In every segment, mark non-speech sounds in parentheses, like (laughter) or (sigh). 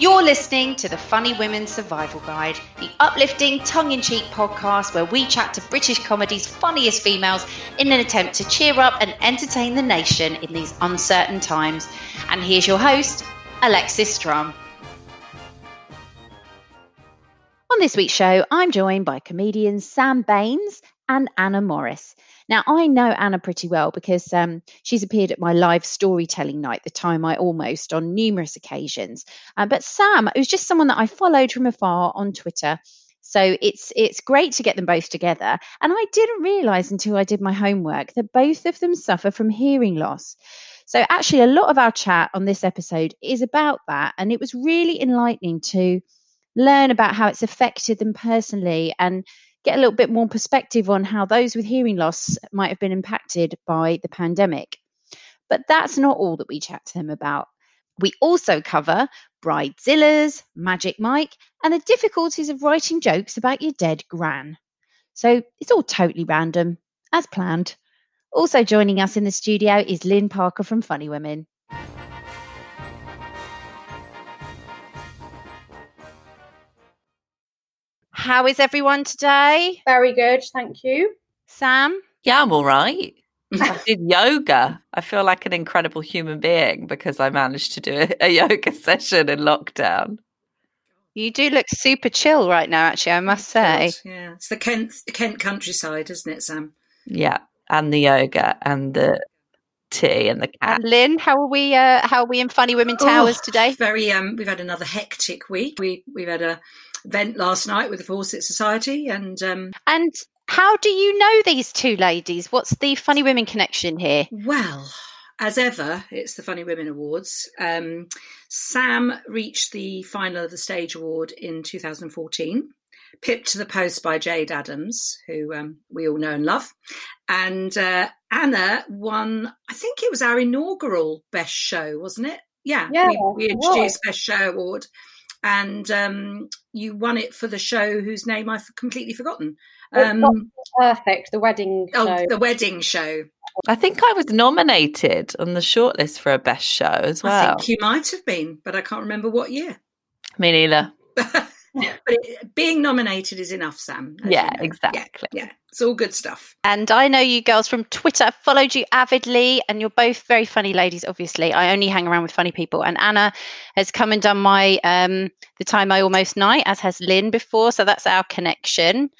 You're listening to the Funny Women Survival Guide, the uplifting, tongue in cheek podcast where we chat to British comedy's funniest females in an attempt to cheer up and entertain the nation in these uncertain times. And here's your host, Alexis Strum. On this week's show, I'm joined by comedians Sam Baines and Anna Morris. Now, I know Anna pretty well because um, she's appeared at my live storytelling night, The Time I Almost, on numerous occasions. Uh, but Sam, it was just someone that I followed from afar on Twitter. So it's it's great to get them both together. And I didn't realise until I did my homework that both of them suffer from hearing loss. So actually, a lot of our chat on this episode is about that, and it was really enlightening to learn about how it's affected them personally and get a little bit more perspective on how those with hearing loss might have been impacted by the pandemic. But that's not all that we chat to them about. We also cover bridezillas, Magic Mike, and the difficulties of writing jokes about your dead gran. So it's all totally random, as planned. Also joining us in the studio is Lynne Parker from Funny Women. How is everyone today? Very good, thank you. Sam? Yeah, I'm all right. (laughs) I did yoga. I feel like an incredible human being because I managed to do a, a (laughs) yoga session in lockdown. You do look super chill right now, actually, I must say. Yeah, it's the Kent, Kent countryside, isn't it, Sam? Yeah, and the yoga and the tea and the cat. And Lynne, how are we? Uh, how are we in Funny Women Towers Oh, today? Very. Um, we've had another hectic week. We we've had a event last night with the Fawcett Society, and um, And how do you know these two ladies? What's the Funny Women connection here? well, as ever, it's the Funny Women Awards. Um, Sam reached the final of the Stage Award in 2014. Pipped to the post by Jayde Adams, who um, we all know and love. And uh, Anna won, I think it was our inaugural Best Show, wasn't it? Yeah, Yeah, we, we it introduced Best Show Award. And um, you won it for the show whose name I've completely forgotten. Um, Perfect, the wedding oh, the wedding show. I think I was nominated on the shortlist for a best show as I well. think you might have been, but I can't remember what year. Me neither. (laughs) (laughs) but it, being nominated is enough, Sam. Yeah, you know. exactly. Yeah, yeah, it's all good stuff. And I know you girls from Twitter. Followed you avidly, and you're both very funny ladies. Obviously, I only hang around with funny people. And Anna has come and done my um, the time I almost night, as has Lynne before. So that's our connection.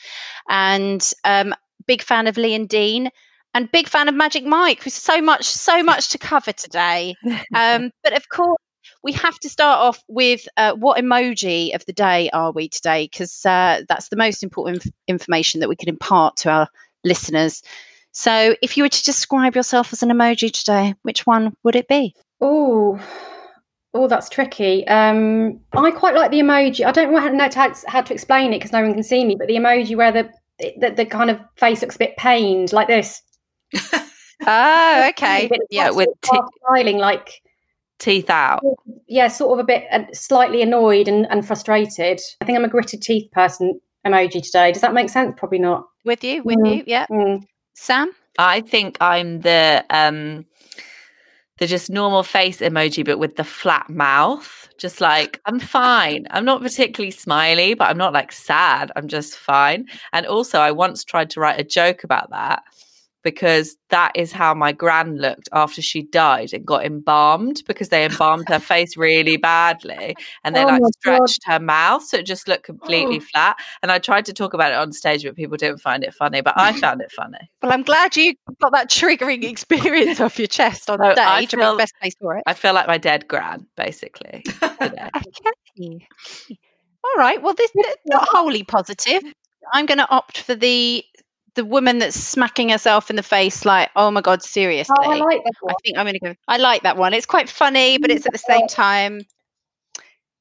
And um, big fan of Lee and Dean. And big fan of Magic Mike. With so much, so much to cover today. (laughs) Um, but of course, we have to start off with uh, what emoji of the day are we today? Because uh, that's the most important inf- information that we can impart to our listeners. So, if you were to describe yourself as an emoji today, which one would it be? Oh, oh, that's tricky. Um, I quite like the emoji. I don't know how to, how to explain it because no one can see me, but the emoji where the, the the kind of face looks a bit pained, like this. (laughs) Oh, (laughs) okay. Yeah, with half smiling, like Teeth out. yeah, sort of a bit uh, slightly annoyed and, and frustrated. I think I'm a gritted teeth person emoji today. Does that make sense? Probably not. With you, with Mm. you, yeah. Mm. Sam? I think I'm the um the just normal face emoji, but with the flat mouth. Just like I'm fine. I'm not particularly smiley, but I'm not like sad. I'm just fine. And also, I once tried to write a joke about that because that is how my gran looked after she died and got embalmed because they embalmed her face really badly and they Oh like my God. stretched her mouth so it just looked completely Oh. (gasps) flat. And I tried to talk about it on stage, but people didn't find it funny. But I found it funny. (laughs) Well, I'm glad you got that triggering experience (laughs) off your chest on So stage. I feel- the best place for it. I feel like my dead gran, basically. (laughs) Okay. All right. Well, this is not wholly positive. I'm going to opt for the the woman that's smacking herself in the face, like, oh my god, seriously. Oh, I like that one. I one. think I'm going to go. I like that one. It's quite funny, but it's at the same time.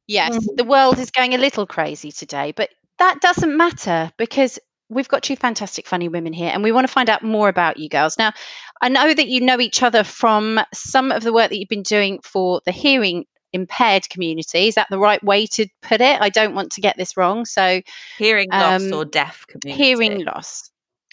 Yes, Mhm. the world is going a little crazy today, but that doesn't matter because we've got two fantastic, funny women here, and we want to find out more about you girls. Now, I know that you know each other from some of the work that you've been doing for the hearing impaired community. Is that the right way to put it? I don't want to get this wrong. So, Hearing loss Um, or deaf community. hearing loss,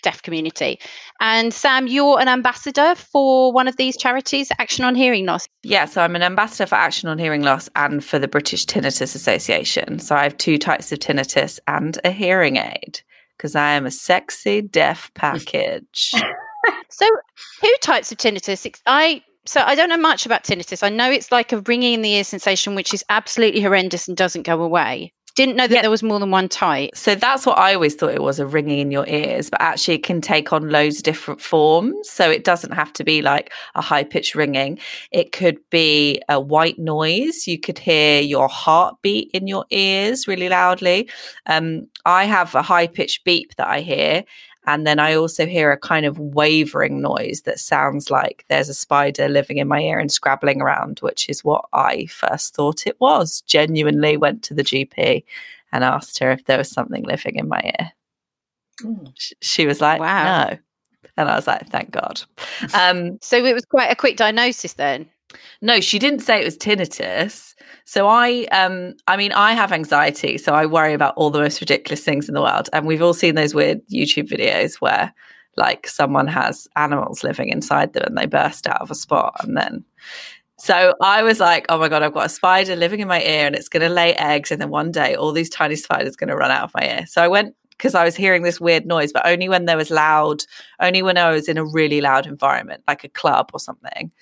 deaf community. And Sam, you're an ambassador for one of these charities, Action on Hearing Loss. Yeah, so I'm an ambassador for Action on Hearing Loss and for the British Tinnitus Association. So I have two types of tinnitus and a hearing aid because I am a sexy deaf package. (laughs) so, two types of tinnitus. I so I don't know much about tinnitus. I know it's like a ringing in the ear sensation, which is absolutely horrendous and doesn't go away. Didn't know that yeah. there was more than one type. So that's what I always thought it was a ringing in your ears, but actually it can take on loads of different forms. So it doesn't have to be like a high pitched ringing. It could be a white noise. You could hear your heartbeat in your ears really loudly. Um, I have a high pitched beep that I hear, and then I also hear a kind of wavering noise that sounds like there's a spider living in my ear and scrabbling around, which is what I first thought it was. Genuinely went to the GP and asked her if there was something living in my ear. Mm. She was like, wow. no. And I was like, thank God. (laughs) Um, so it was quite a quick diagnosis then. No, she didn't say it was tinnitus. So I um I mean I have anxiety, so I worry about all the most ridiculous things in the world. And we've all seen those weird YouTube videos where like someone has animals living inside them and they burst out of a spot and then so I was like, oh my God, I've got a spider living in my ear and it's going to lay eggs. And then one day, all these tiny spiders are going to run out of my ear. So I went because I was hearing this weird noise, but only when there was loud, only when I was in a really loud environment, like a club or something.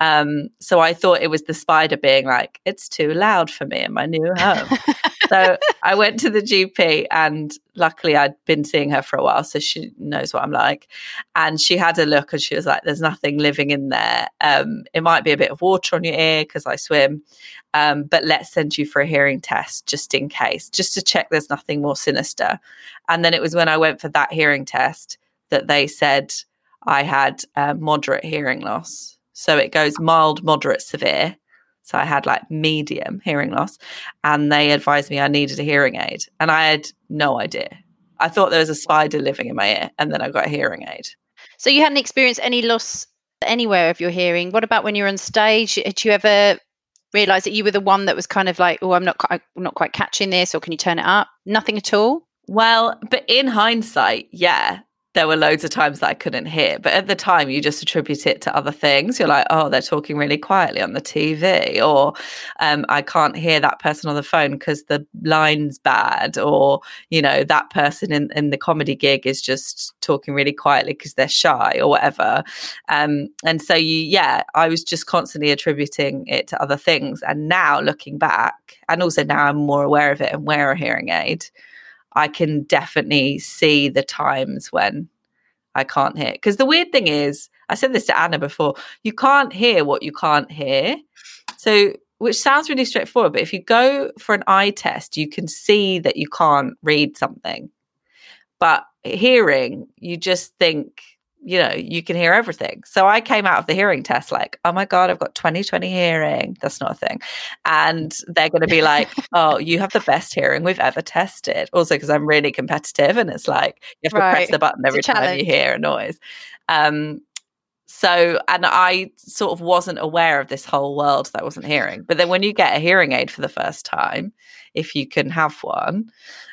Um, so I thought it was the spider being like, it's too loud for me in my new home. (laughs) so I went to the GP, and luckily I'd been seeing her for a while, so she knows what I'm like. And she had a look, and she was like, "There's nothing living in there. Um, it might be a bit of water on your ear because I swim, um, but let's send you for a hearing test just in case, just to check there's nothing more sinister." And then it was when I went for that hearing test that they said I had uh, moderate hearing loss. So it goes mild, moderate, severe. So I had like medium hearing loss, and they advised me I needed a hearing aid. And I had no idea. I thought there was a spider living in my ear, and then I got a hearing aid. So you hadn't experienced any loss anywhere of your hearing. What about when you're on stage? Did you ever realize that you were the one that was kind of like, oh, I'm not, I'm not quite catching this, or can you turn it up? Nothing at all. Well, but in hindsight, yeah, there were loads of times that I couldn't hear. But at the time, you just attribute it to other things. You're like, oh, they're talking really quietly on the TV, or um, I can't hear that person on the phone because the line's bad, or, you know, that person in, in the comedy gig is just talking really quietly because they're shy or whatever. Um, and so, you, yeah, I was just constantly attributing it to other things. And now looking back, and also now I'm more aware of it and wear a hearing aid I can definitely see the times when I can't hear. Because the weird thing is, I said this to Anna before, you can't hear what you can't hear. So, which sounds really straightforward, but if you go for an eye test, you can see that you can't read something. But hearing, you just think you know, you can hear everything. So I came out of the hearing test like, oh my God, I've got 2020 hearing. That's not a thing. And they're going to be like, (laughs) oh, you have the best hearing we've ever tested. Also, because I'm really competitive and it's like, you have right. to press the button every time you hear a noise. Um, so, and I sort of wasn't aware of this whole world that I wasn't hearing. But then when you get a hearing aid for the first time, if you can have one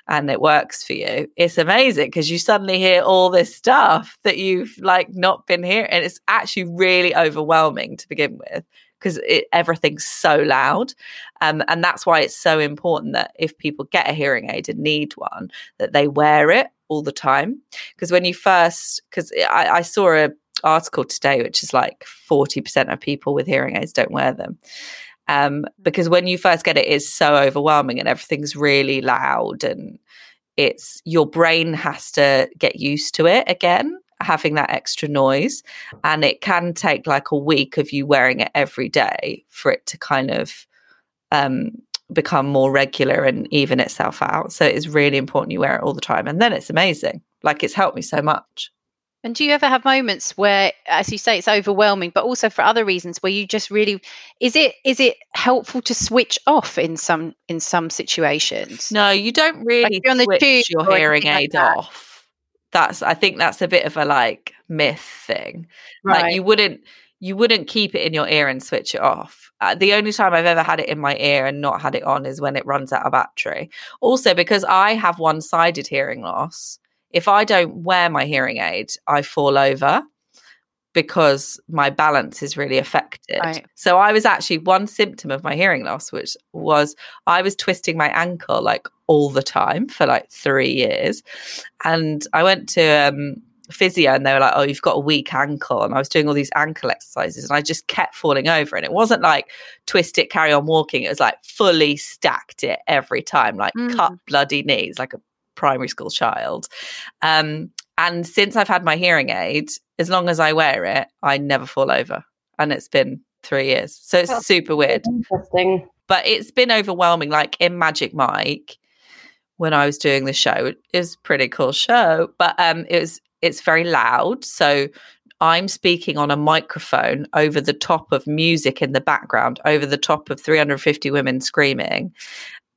and it works for you, it's amazing because you suddenly hear all this stuff that you've like not been hearing. And it's actually really overwhelming to begin with because everything's so loud. Um, and that's why it's so important that if people get a hearing aid and need one, that they wear it all the time. Because when you first, because I, I saw a article today which is like 40% of people with hearing aids don't wear them um, because when you first get it, it's so overwhelming and everything's really loud, and it's your brain has to get used to it again, having that extra noise. And it can take like a week of you wearing it every day for it to kind of um, become more regular and even itself out. So it's really important you wear it all the time. And then it's amazing. Like it's helped me so much. And do you ever have moments where, as you say, it's overwhelming, but also for other reasons where you just really is it is it helpful to switch off in some in some situations? No, you don't really like on switch the your hearing aid like off. That's I think that's a bit of a like myth thing. Right. Like you wouldn't you wouldn't keep it in your ear and switch it off. Uh, the only time I've ever had it in my ear and not had it on is when it runs out of battery. Also, because I have one sided hearing loss, if I don't wear my hearing aid, I fall over because my balance is really affected. Right. So I was actually one symptom of my hearing loss, which was I was twisting my ankle like all the time for like three years. And I went to um, physio and they were like, oh, you've got a weak ankle. And I was doing all these ankle exercises and I just kept falling over. And it wasn't like twist it, carry on walking. It was like fully stacked it every time, like Mm. cut bloody knees, like a primary school child. Um, and since I've had my hearing aid, as long as I wear it, I never fall over. And it's been three years. So it's That's super weird. Interesting. But it's been overwhelming. Like in Magic Mike, when I was doing the show, it was a pretty cool show. But um it was it's very loud. So I'm speaking on a microphone over the top of music in the background, over the top of 350 women screaming.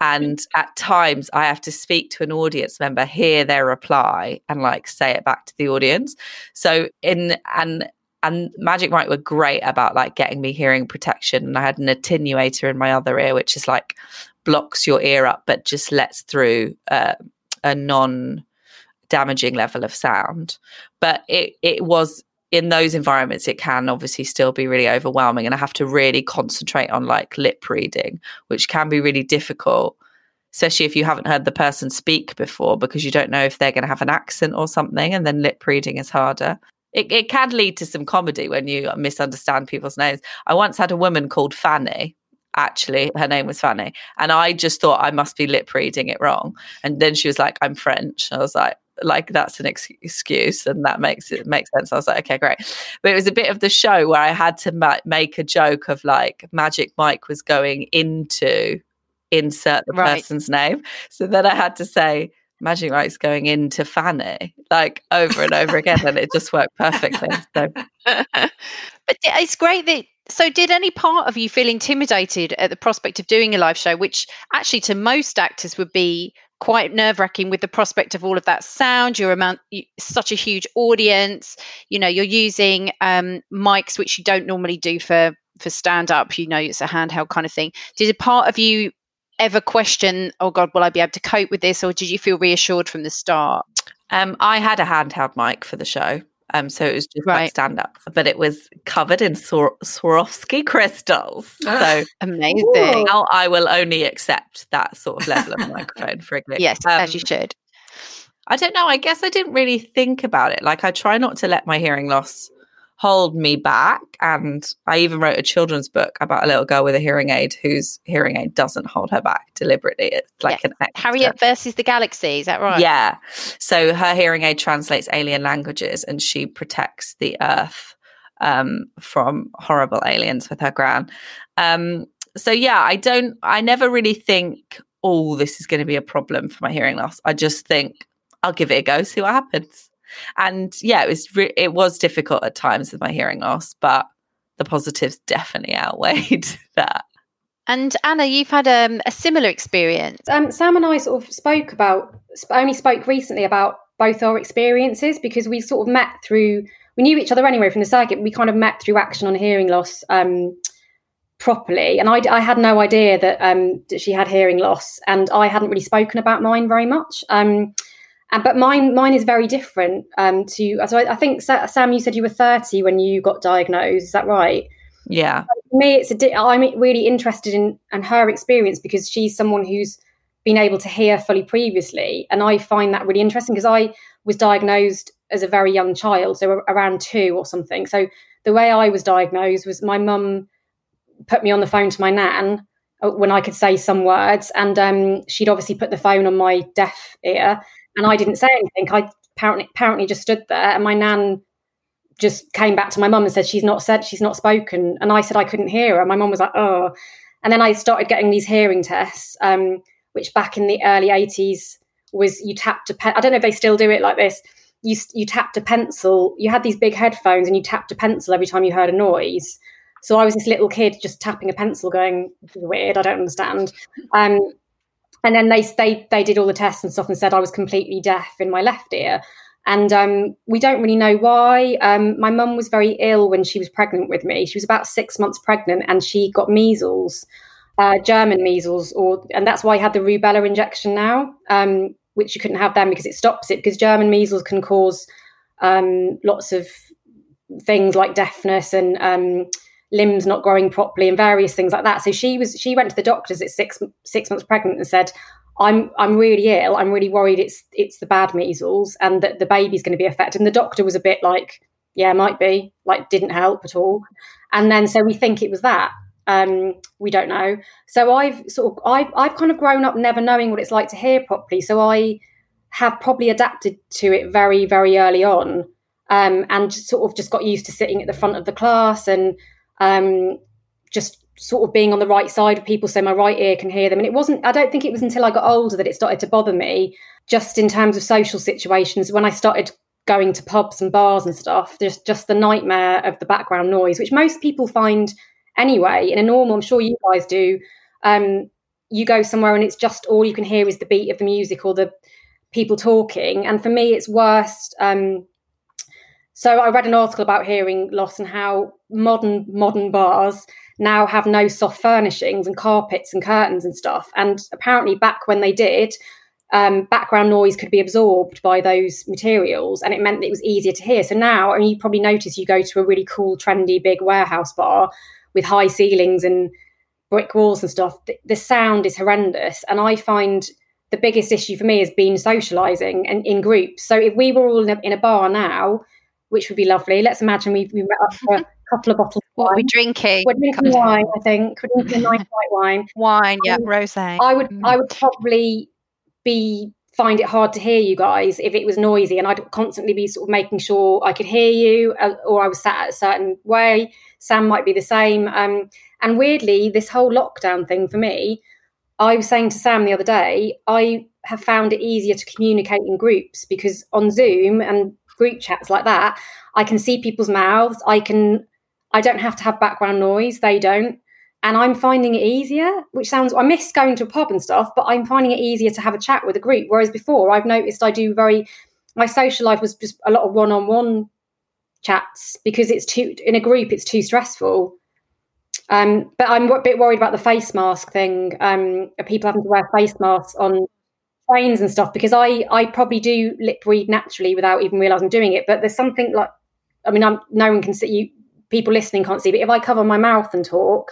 And at times I have to speak to an audience member, hear their reply, and like say it back to the audience. So in and and Magic Mike were great about like getting me hearing protection. And I had an attenuator in my other ear, which is like blocks your ear up, but just lets through uh, a non damaging level of sound. But it it was in those environments, it can obviously still be really overwhelming, and I have to really concentrate on like lip reading, which can be really difficult. Especially if you haven't heard the person speak before, because you don't know if they're going to have an accent or something, and then lip reading is harder. It, it can lead to some comedy when you misunderstand people's names. I once had a woman called Fanny. Actually, her name was Fanny, and I just thought I must be lip reading it wrong. And then she was like, "I'm French." I was like, "Like that's an ex- excuse, and that makes it make sense." I was like, "Okay, great." But it was a bit of the show where I had to ma- make a joke of like Magic Mike was going into insert the Right. person's name, so then I had to say Magic Mike's going into Fanny like over and over again, and it just worked perfectly. So (laughs) but it's great that so did any part of you feel intimidated at the prospect of doing a live show which actually to most actors would be quite nerve-wracking with the prospect of all of that sound. You're amount such a huge audience. You know you're using um mics which you don't normally do for for stand up you know it's a handheld kind of thing. Did a part of you ever question oh god will i be able to cope with this? Or did you feel reassured from the start? Um, I had a handheld mic for the show. Um, so it was just like stand up, but it was covered in Swar- Swarovski (laughs) crystals. So amazing now I will only accept that sort of level of microphone (laughs) for a gig. yes as Um, you should I don't know. I guess I didn't really think about it. Like I try not to let my hearing loss hold me back. And I even wrote a children's book about a little girl with a hearing aid whose hearing aid doesn't hold her back deliberately. It's like an extra. harriet versus the galaxy is that right Yeah. So her hearing aid translates alien languages and she protects the earth um, from horrible aliens with her gran. Um, so yeah, I don't, I never really think, oh, this is going to be a problem for my hearing loss. I just think I'll give it a go, see what happens. And yeah, it was, re- it was difficult at times with my hearing loss, but the positives definitely outweighed (laughs) that. And Anna, you've had um, a similar experience. Um, Sam and I sort of spoke about, only spoke recently about both our experiences because we sort of met through, we knew each other anyway from the circuit. We kind of met through action on hearing loss um, properly. And I, I had no idea that, um, that she had hearing loss and I hadn't really spoken about mine very much. Um, and, but mine, mine is very different um, to. So I, I think Sam, you said you were thirty when you got diagnosed. Is that right? Yeah. for me it's a di- i'm really interested in and her experience because she's someone who's been able to hear fully previously and i find that really interesting because i was diagnosed as a very young child so around two or something so the way i was diagnosed was my mum put me on the phone to my nan uh, when i could say some words and um, she'd obviously put the phone on my deaf ear and i didn't say anything. I apparently, apparently just stood there and my nan just came back to my mum and said she's not said she's not spoken. And i said i couldn't hear her. My mum was like oh. And then i started getting these hearing tests um, which back in the early 80s was you tapped a pen i don't know if they still do it like this. You you tapped a pencil you had these big headphones and you tapped a pencil every time you heard a noise. So i was this little kid just tapping a pencil going weird i don't understand. Um, and then they they they did all the tests and stuff and said i was completely deaf in my left ear and um, we don't really know why. Um, my mum was very ill when she was pregnant with me. She was about six months pregnant, and she got measles, uh, German measles, or and that's why I had the rubella injection now, um, which you couldn't have then because it stops it because German measles can cause um, lots of things like deafness and um, limbs not growing properly and various things like that. So she was she went to the doctors at six six months pregnant and said, "I'm I'm really ill. I'm really worried it's it's the bad measles and that the baby's going to be affected." And the doctor was a bit like, "Yeah, might be." Like didn't help at all. And then so we think it was that. Um, we don't know. So I've sort of I've I've kind of grown up never knowing what it's like to hear properly. So I have probably adapted to it very very early on. Um, and sort of just got used to sitting at the front of the class and um, just sort of being on the right side of people so my right ear can hear them. And it wasn't, I don't think it was until I got older that it started to bother me, just in terms of social situations. When I started going to pubs and bars and stuff, there's just the nightmare of the background noise, which most people find anyway. In a normal, I'm sure you guys do. Um, you go somewhere and it's just all you can hear is the beat of the music or the people talking. And for me, it's worst. Um, so I read an article about hearing loss and how modern modern bars now have no soft furnishings and carpets and curtains and stuff. And apparently, back when they did, um, background noise could be absorbed by those materials, and it meant that it was easier to hear. So now, and you probably notice, you go to a really cool, trendy, big warehouse bar with high ceilings and brick walls and stuff. The, the sound is horrendous, and I find the biggest issue for me has been socializing and in groups. So if we were all in a, in a bar now which would be lovely. Let's imagine we we met up for a (laughs) couple of bottles. What are we drinking? We're drinking wine, I think. We're drinking nice white wine. Wine, yeah, um, rosé. I would, mm. I would probably be find it hard to hear you guys if it was noisy, and I'd constantly be sort of making sure I could hear you, uh, or I was sat at a certain way. Sam might be the same. Um, and weirdly, this whole lockdown thing for me, I was saying to Sam the other day, I have found it easier to communicate in groups because on Zoom and group chats like that, I can see people's mouths. I can, I don't have to have background noise. They don't. And I'm finding it easier, which sounds, I miss going to a pub and stuff, but I'm finding it easier to have a chat with a group. Whereas before, I've noticed I do very, my social life was just a lot of one on one chats because it's too, in a group, it's too stressful. Um, but I'm a bit worried about the face mask thing. Um, people having to wear face masks on trains and stuff because I I probably do lip read naturally without even realizing I'm doing it. But there's something like I mean, I'm no one can see you. People listening can't see, but if I cover my mouth and talk,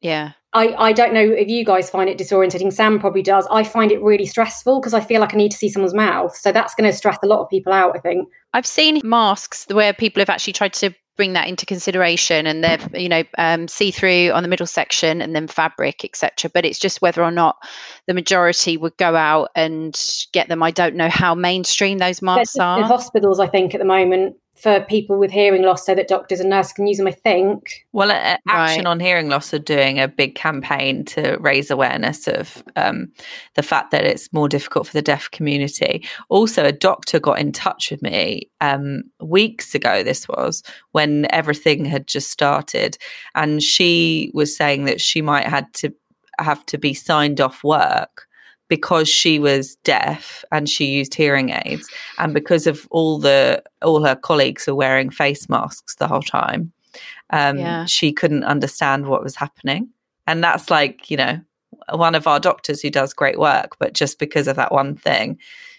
yeah, I I don't know if you guys find it disorientating. Sam probably does. I find it really stressful because I feel like I need to see someone's mouth. So that's going to stress a lot of people out. I think. I've seen masks where people have actually tried to bring that into consideration and they're you know um, see through on the middle section and then fabric etc but it's just whether or not the majority would go out and get them i don't know how mainstream those masks are in hospitals i think at the moment for people with hearing loss so that doctors and nurses can use them, I think. Well, uh, Action right. on Hearing Loss are doing a big campaign to raise awareness of um, the fact that it's more difficult for the deaf community. Also, a doctor got in touch with me um, weeks ago, this was when everything had just started, and she was saying that she might had to have to be signed off work because she was deaf and she used hearing aids and because of all the all her colleagues were wearing face masks the whole time um, yeah. she couldn't understand what was happening and that's like you know one of our doctors who does great work but just because of that one thing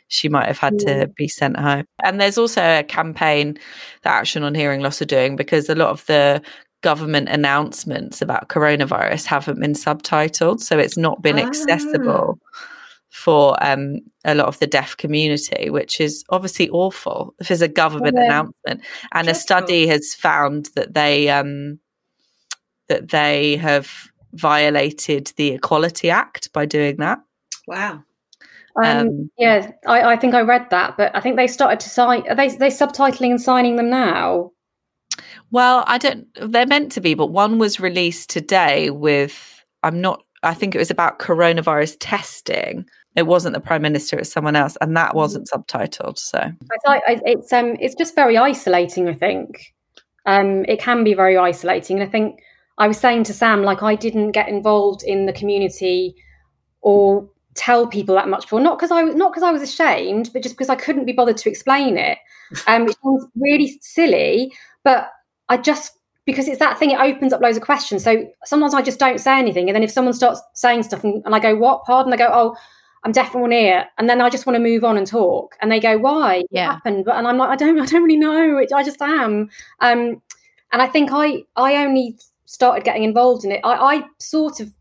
she might have had yeah. to be sent home and there's also a campaign that action on hearing loss are doing because a lot of the government announcements about coronavirus haven't been subtitled so it's not been accessible ah for um, a lot of the deaf community, which is obviously awful if there's a government yeah. announcement. And a study has found that they um, that they have violated the Equality Act by doing that. Wow. Um, um, yeah, I, I, think I read that, but I think they started to sign. Are they they subtitling and signing them now? Well, I don't. They're meant to be, but one was released today with. I'm not. I think it was about coronavirus testing it wasn't the prime minister; it was someone else, and that mm. wasn't subtitled. So I, I, it's um, it's just very isolating. I think um, it can be very isolating, and I think I was saying to Sam, like I didn't get involved in the community or tell people that much before. Not because I not because I was ashamed, but just because I couldn't be bothered to explain it. Um, it sounds really silly, but I just because it's that thing it opens up loads of questions so sometimes i just don't say anything and then if someone starts saying stuff and, and i go what pardon i go oh I'm deaf in one ear, and then I just want to move on and talk. And they go, "Why? Yeah. What happened?" But and I'm like, "I don't, I don't really know. It, I just am." Um, and I think I, I only started getting involved in it. I, I sort of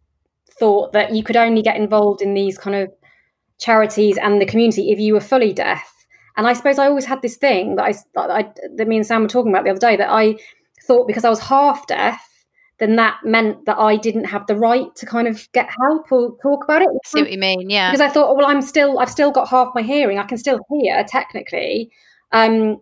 thought that you could only get involved in these kind of charities and the community if you were fully deaf. And I suppose I always had this thing that I, that I that me and Sam were talking about the other day that I thought because I was half deaf then that meant that I didn't have the right to kind of get help or talk about it. I see what you mean, yeah. Because I thought, oh, well, I'm still, I've still got half my hearing. I can still hear technically. Um,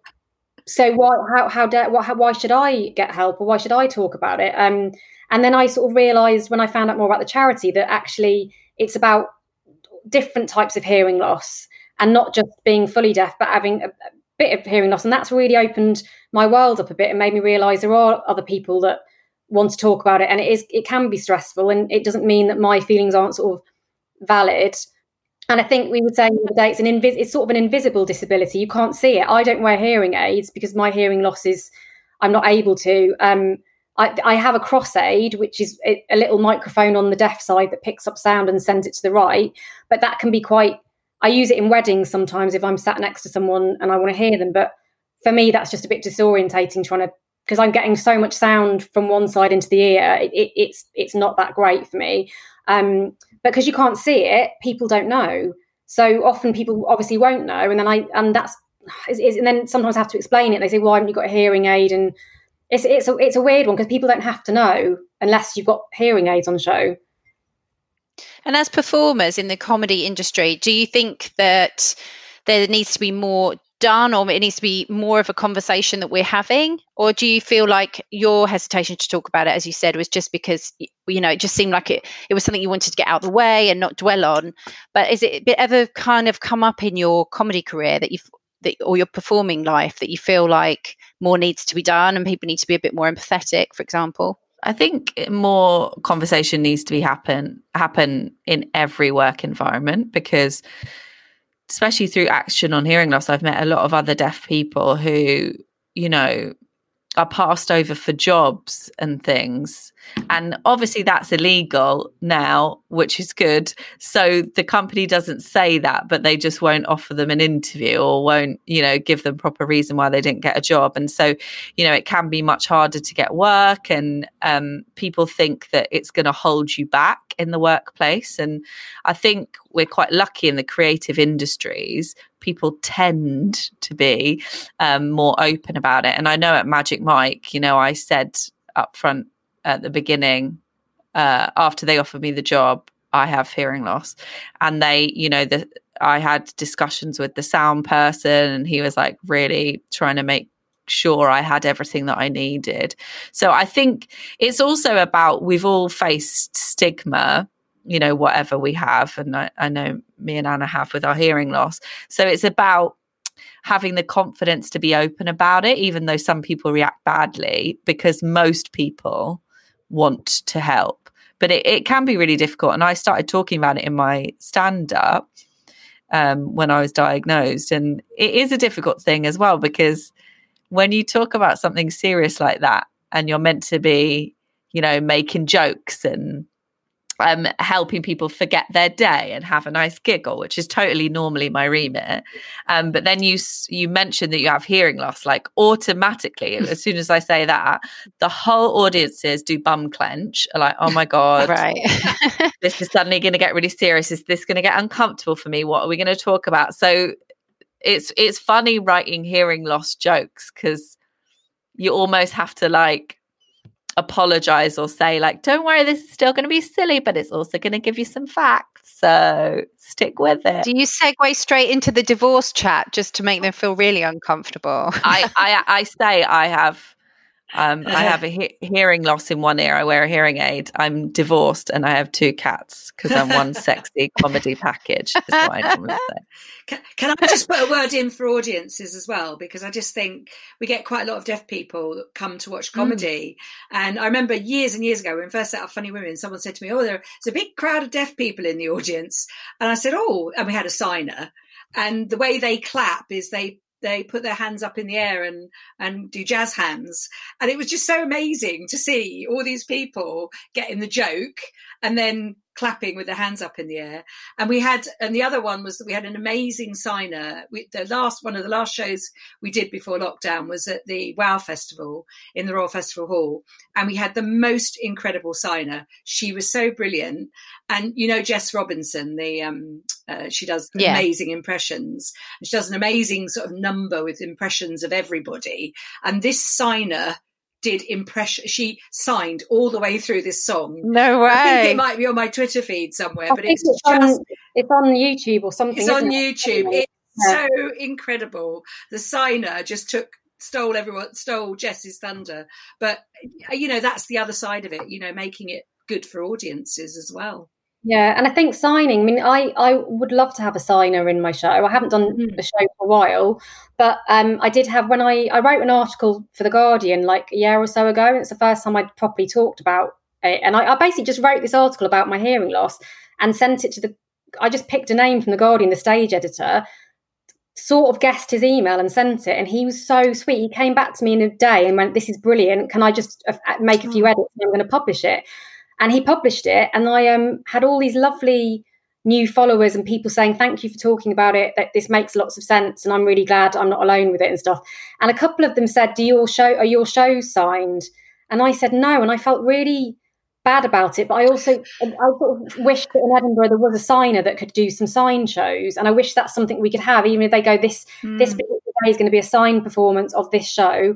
so why, how, how, dare, what, how, why should I get help or why should I talk about it? Um, and then I sort of realised when I found out more about the charity that actually it's about different types of hearing loss and not just being fully deaf, but having a, a bit of hearing loss. And that's really opened my world up a bit and made me realise there are other people that want to talk about it and it is it can be stressful and it doesn't mean that my feelings aren't sort of valid and I think we other day it's an invis- it's sort of an invisible disability. You can't see it. I don't wear hearing aids because my hearing loss is I'm not able to. Um, I, I, have a cross aid, which is a, little microphone on the deaf side that picks up sound and sends it to the right. But that can be quite. I use it in weddings sometimes if I'm sat next to someone and I want to hear them. But for me, that's just a bit disorientating trying to because I'm getting so much sound from one side into the ear. It, it, it's it's not that great for me. Um, but because you can't see it, people don't know. So often people obviously won't know, and then I and that's and then sometimes I have to explain it. They say, "Why haven't you got a hearing aid?" And it's it's a it's a weird one because people don't have to know unless you've got hearing aids on show. And as performers in the comedy industry, do you think that there needs to be more done or it needs to be more of a conversation that we're having? Or do you feel like your hesitation to talk about it as you said was just because you know it just seemed like it it was something you wanted to get out of the way and not dwell on? But is it ever kind of come up in your comedy career that you've that, or your performing life that you feel like more needs to be done and people need to be a bit more empathetic for example? I think more conversation needs to be happen happen in every work environment because especially through action on hearing loss, I've met a lot of other deaf people who, you know, are passed over for jobs and things. And obviously that's illegal now, which is good. So the company doesn't say that, but they just won't offer them an interview or won't, you know, give them proper reason why they didn't get a job. And so, you know, it can be much harder to get work and um, people think that it's going to hold you back in the workplace. And I think we're quite lucky in the creative industries. People tend to be um, more open about it. And I know at Magic Mike, you know, I said up front at the beginning, uh, after they offered me the job, I have hearing loss. And they, you know, the I had discussions with the sound person and he was like really trying to make sure I had everything that I needed. So I think it's also about we've all faced stigma, you know, whatever we have. And I, I know me and Anna have with our hearing loss. So it's about having the confidence to be open about it, even though some people react badly, because most people want to help. But it, it can be really difficult. And I started talking about it in my stand up um, when I was diagnosed. And it is a difficult thing as well, because when you talk about something serious like that and you're meant to be, you know, making jokes and um, helping people forget their day and have a nice giggle, which is totally normally my remit. Um, but then you you mentioned that you have hearing loss, like automatically, (laughs) as soon as I say that, the whole audiences do bum clench, like, oh my god, right, (laughs) this is suddenly going to get really serious. Is this going to get uncomfortable for me? What are we going to talk about? So it's it's funny writing hearing loss jokes because you almost have to like apologize or say like don't worry this is still going to be silly but it's also going to give you some facts so stick with it. Do you segue straight into the divorce chat just to make oh. them feel really uncomfortable? I, I i say i have um, I have a he- hearing loss in one ear. I wear a hearing aid. I'm divorced and I have two cats because I'm one sexy (laughs) comedy package. Is what I say. Can, can, I just put a word in for audiences as well? Because I just think we get quite a lot of deaf people that come to watch hmm. comedy. Mm. And I remember years and years ago when we first set up Funny Women, someone said to me, Oh, there's a big crowd of deaf people in the audience. And I said, Oh, and we had a signer. And the way they clap is they they put their hands up in the air and and do jazz hands. And it was just so amazing to see all these people getting the joke and then clapping with their hands up in the air. And we had, and the other one was that we had an amazing signer. We, the last one of the last shows we did before lockdown was at the Wow Festival in the Royal Festival Hall, and we had the most incredible signer. She was so brilliant, and you know Jess Robinson, the um, uh, she does yeah. amazing impressions. She does an amazing sort of number with impressions of everybody, and this signer did impression. She signed all the way through this song. No way. I think it might be on my Twitter feed somewhere, I but it's, it's just on, it's on YouTube or something. It's on it? YouTube. It's yeah. so incredible. The signer just took stole everyone stole Jess's thunder, but you know that's the other side of it. You know, making it good for audiences as well. Yeah, and I think signing. I mean, I I would love to have a signer in my show. I haven't done mm. a show for a while, but um, I did have when I I wrote an article for the Guardian like a year or so ago. It's the first time I'd properly talked about it, and I, I basically just wrote this article about my hearing loss and sent it to the. I just picked a name from the Guardian, the stage editor, sort of guessed his email and sent it, and he was so sweet. He came back to me in a day and went, "This is brilliant. Can I just uh, make a few oh. edits? I'm going to publish it." And he published it and i um, had all these lovely new followers and people saying thank you for talking about it that this makes lots of sense and i'm really glad i'm not alone with it and stuff. And a couple of them said do your show are your shows signed? And i said no and i felt really bad about it but i also i sort of wish that in edinburgh there was a signer that could do some sign shows and i wish that's something we could have even if they go this mm. this day is going to be a sign performance of this show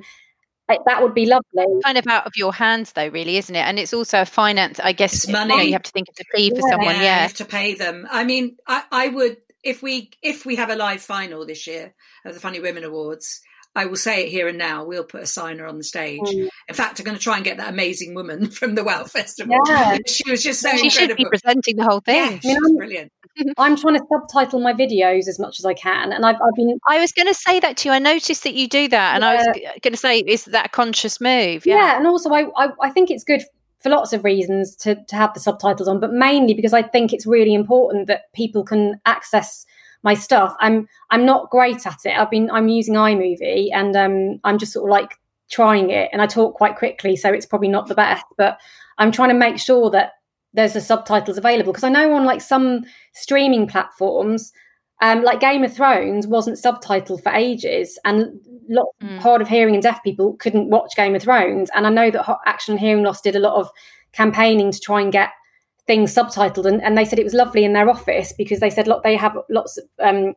that would be lovely. Kind of out of your hands, though, really, isn't it? And it's also a finance. I guess it's money. You, know, you have to think of the fee for someone. Yeah, yeah, you have to pay them. I mean, I, I would if we if we have a live final this year of the Funny Women Awards. I will say it here and now. We'll put a signer on the stage. Mm. In fact, I'm going to try and get that amazing woman (laughs) from the Wow Festival. Yeah. She was just so she incredible. should be presenting the whole thing. Yeah, she's brilliant. (laughs) I'm trying to subtitle my videos as much as I can, and I've, I've been. I was going to say that to you. I noticed that you do that, and yeah. I was going to say, is that a conscious move? Yeah, yeah and also I, I, I think it's good for lots of reasons to to have the subtitles on, but mainly because I think it's really important that people can access my stuff. I'm I'm not great at it. I've been I'm using iMovie, and um, I'm just sort of like trying it, and I talk quite quickly, so it's probably not the best, but I'm trying to make sure that there's the subtitles available because I know on like some streaming platforms, um, like Game of Thrones wasn't subtitled for ages, and lot, mm. hard of hearing and deaf people couldn't watch Game of Thrones. And I know that Action Hearing Loss did a lot of campaigning to try and get things subtitled, and, and they said it was lovely in their office because they said look, they have lots of um,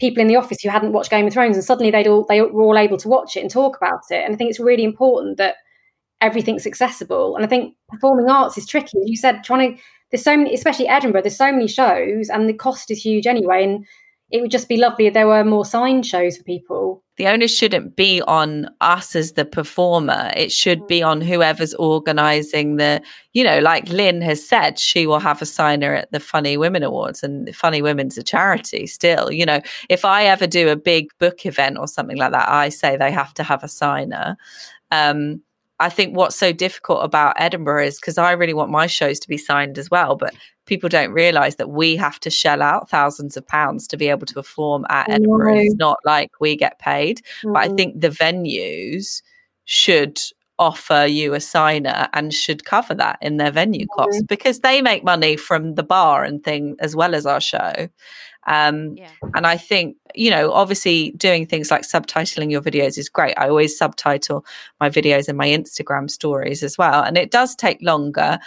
people in the office who hadn't watched Game of Thrones, and suddenly they'd all they were all able to watch it and talk about it. And I think it's really important that everything's accessible. And I think performing arts is tricky. You said, trying to there's so many, especially Edinburgh, there's so many shows and the cost is huge anyway. And it would just be lovely if there were more signed shows for people. The onus shouldn't be on us as the performer. It should be on whoever's organising the, you know, like Lynne has said, she will have a signer at the Funny Women Awards, and Funny Women's a charity still. You know, if I ever do a big book event or something like that, I say they have to have a signer. Um, I think what's so difficult about Edinburgh is because I really want my shows to be signed as well, but people don't realize that we have to shell out thousands of pounds to be able to perform at Edinburgh. It's not like we get paid, mm-hmm. but I think the venues should offer you a signer and should cover that in their venue costs mm-hmm. because they make money from the bar and thing as well as our show. Um, yeah. And I think, you know, obviously doing things like subtitling your videos is great. I always subtitle my videos and my Instagram stories as well. And it does take longer.